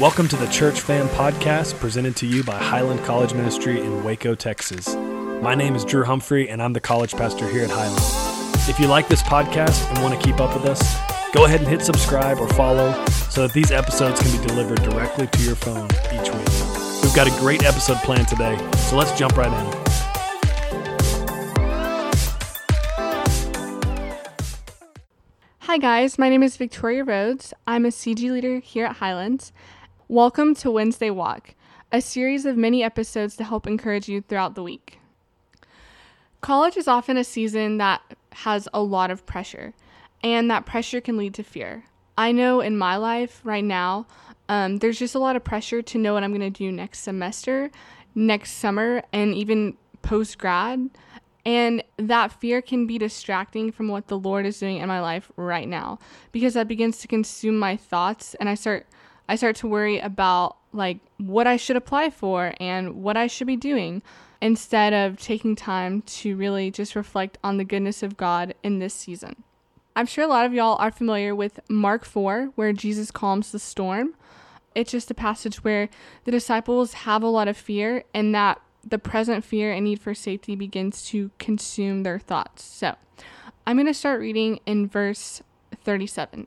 Welcome to the Church Fam Podcast presented to you by Highland College Ministry in Waco, Texas. My name is Drew Humphrey, and I'm the college pastor here at Highland. If you like this podcast and want to keep up with us, go ahead and hit subscribe or follow so that these episodes can be delivered directly to your phone each week. We've got a great episode planned today, so let's jump right in. Hi, guys. My name is Victoria Rhodes. I'm a CG leader here at Highlands. Welcome to Wednesday Walk, a series of many episodes to help encourage you throughout the week. College is often a season that has a lot of pressure, and that pressure can lead to fear. I know in my life right now, um, there's just a lot of pressure to know what I'm going to do next semester, next summer, and even post grad. And that fear can be distracting from what the Lord is doing in my life right now because that begins to consume my thoughts and I start I start to worry about like what I should apply for and what I should be doing instead of taking time to really just reflect on the goodness of God in this season. I'm sure a lot of y'all are familiar with Mark 4, where Jesus calms the storm. It's just a passage where the disciples have a lot of fear, and that the present fear and need for safety begins to consume their thoughts. So I'm going to start reading in verse 37.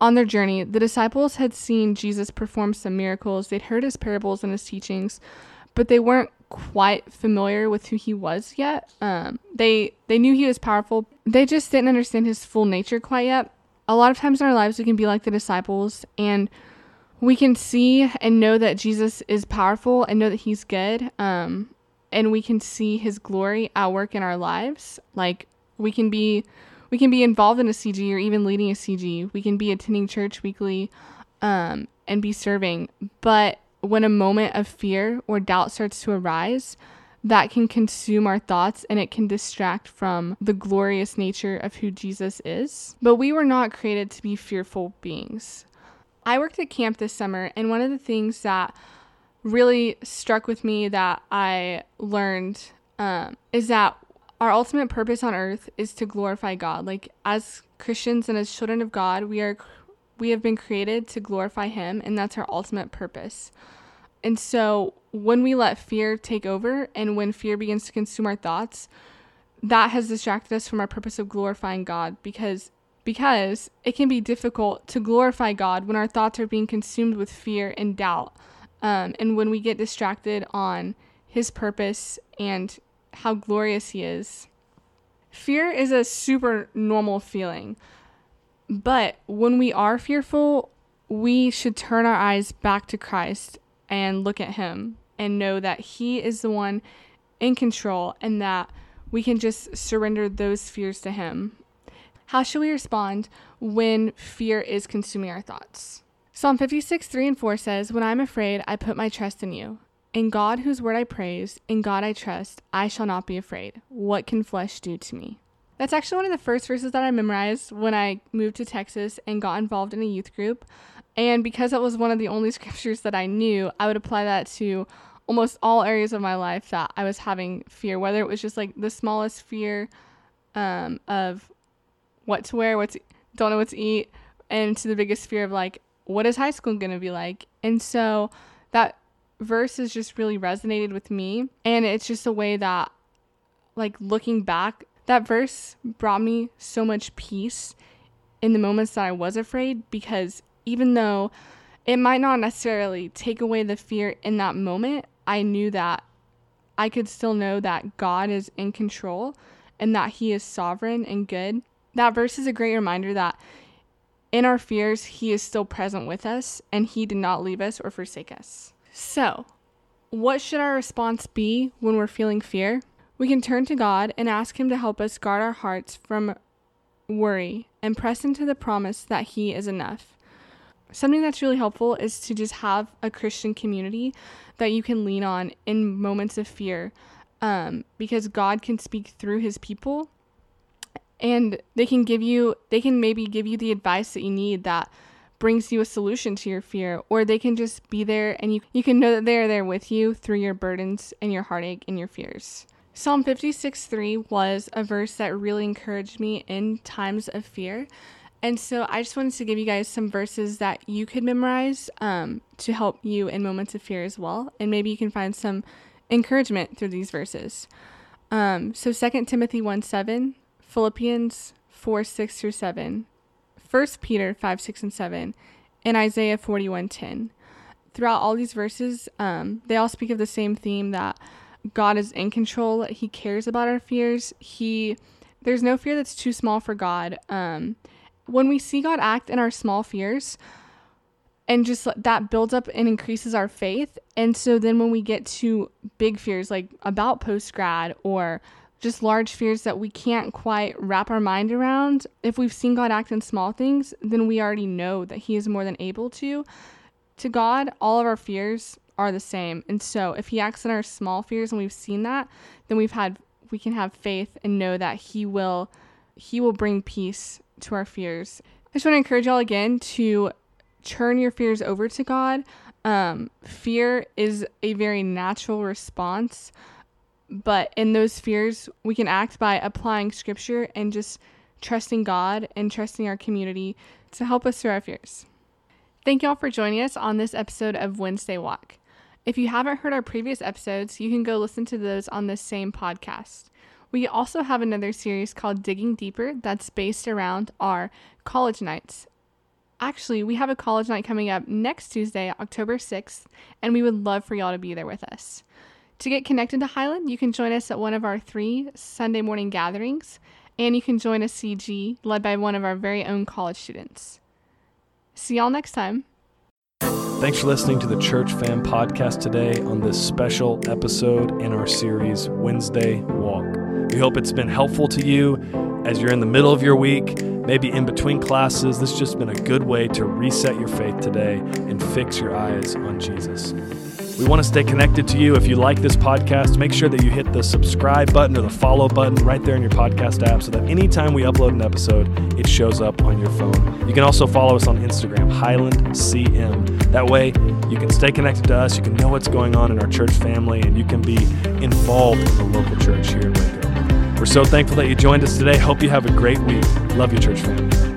on their journey, the disciples had seen Jesus perform some miracles. They'd heard his parables and his teachings, but they weren't quite familiar with who he was yet. Um, they they knew he was powerful. They just didn't understand his full nature quite yet. A lot of times in our lives, we can be like the disciples, and we can see and know that Jesus is powerful and know that he's good. Um, and we can see his glory at work in our lives. Like we can be we can be involved in a CG or even leading a CG. We can be attending church weekly um, and be serving. But when a moment of fear or doubt starts to arise, that can consume our thoughts and it can distract from the glorious nature of who Jesus is. But we were not created to be fearful beings. I worked at camp this summer, and one of the things that really struck with me that I learned um, is that our ultimate purpose on earth is to glorify God. Like as Christians and as children of God, we are we have been created to glorify him and that's our ultimate purpose. And so when we let fear take over and when fear begins to consume our thoughts, that has distracted us from our purpose of glorifying God because because it can be difficult to glorify God when our thoughts are being consumed with fear and doubt. Um, and when we get distracted on his purpose and how glorious He is. Fear is a super normal feeling. But when we are fearful, we should turn our eyes back to Christ and look at Him and know that He is the one in control and that we can just surrender those fears to Him. How should we respond when fear is consuming our thoughts? Psalm 56, 3 and 4 says, When I'm afraid, I put my trust in you. In God, whose word I praise, in God I trust, I shall not be afraid. What can flesh do to me? That's actually one of the first verses that I memorized when I moved to Texas and got involved in a youth group. And because it was one of the only scriptures that I knew, I would apply that to almost all areas of my life that I was having fear, whether it was just like the smallest fear um, of what to wear, what to, don't know what to eat, and to the biggest fear of like, what is high school going to be like? And so that verse has just really resonated with me. And it's just a way that, like, looking back, that verse brought me so much peace in the moments that I was afraid because even though it might not necessarily take away the fear in that moment, I knew that I could still know that God is in control and that He is sovereign and good. That verse is a great reminder that in our fears, He is still present with us and He did not leave us or forsake us. So, what should our response be when we're feeling fear? We can turn to God and ask Him to help us guard our hearts from worry and press into the promise that He is enough. something that's really helpful is to just have a Christian community that you can lean on in moments of fear um, because God can speak through his people and they can give you, they can maybe give you the advice that you need that brings you a solution to your fear, or they can just be there and you, you can know that they're there with you through your burdens and your heartache and your fears. Psalm 56 3 was a verse that really encouraged me in times of fear. And so I just wanted to give you guys some verses that you could memorize um, to help you in moments of fear as well. And maybe you can find some encouragement through these verses. Um, so 2 Timothy 1 7, Philippians 4 6 through 7, 1 Peter 5 6 and 7, and Isaiah 41 10. Throughout all these verses, um, they all speak of the same theme that God is in control. He cares about our fears. He there's no fear that's too small for God. Um, when we see God act in our small fears, and just that builds up and increases our faith. And so then when we get to big fears like about post grad or just large fears that we can't quite wrap our mind around, if we've seen God act in small things, then we already know that He is more than able to. To God, all of our fears are the same. And so if He acts in our small fears and we've seen that, then we've had we can have faith and know that He will He will bring peace to our fears. I just want to encourage y'all again to turn your fears over to God. Um, fear is a very natural response, but in those fears, we can act by applying scripture and just trusting God and trusting our community to help us through our fears. Thank y'all for joining us on this episode of Wednesday Walk. If you haven't heard our previous episodes, you can go listen to those on this same podcast. We also have another series called Digging Deeper that's based around our college nights. Actually, we have a college night coming up next Tuesday, October 6th, and we would love for y'all to be there with us. To get connected to Highland, you can join us at one of our three Sunday morning gatherings, and you can join a CG led by one of our very own college students. See y'all next time. Thanks for listening to the Church Fam podcast today on this special episode in our series, Wednesday Walk. We hope it's been helpful to you as you're in the middle of your week, maybe in between classes. This has just been a good way to reset your faith today and fix your eyes on Jesus. We want to stay connected to you. If you like this podcast, make sure that you hit the subscribe button or the follow button right there in your podcast app so that anytime we upload an episode, it shows up on your phone. You can also follow us on Instagram, Highland CM. That way, you can stay connected to us, you can know what's going on in our church family, and you can be involved in the local church here in Waco. We're so thankful that you joined us today. Hope you have a great week. Love you, church family.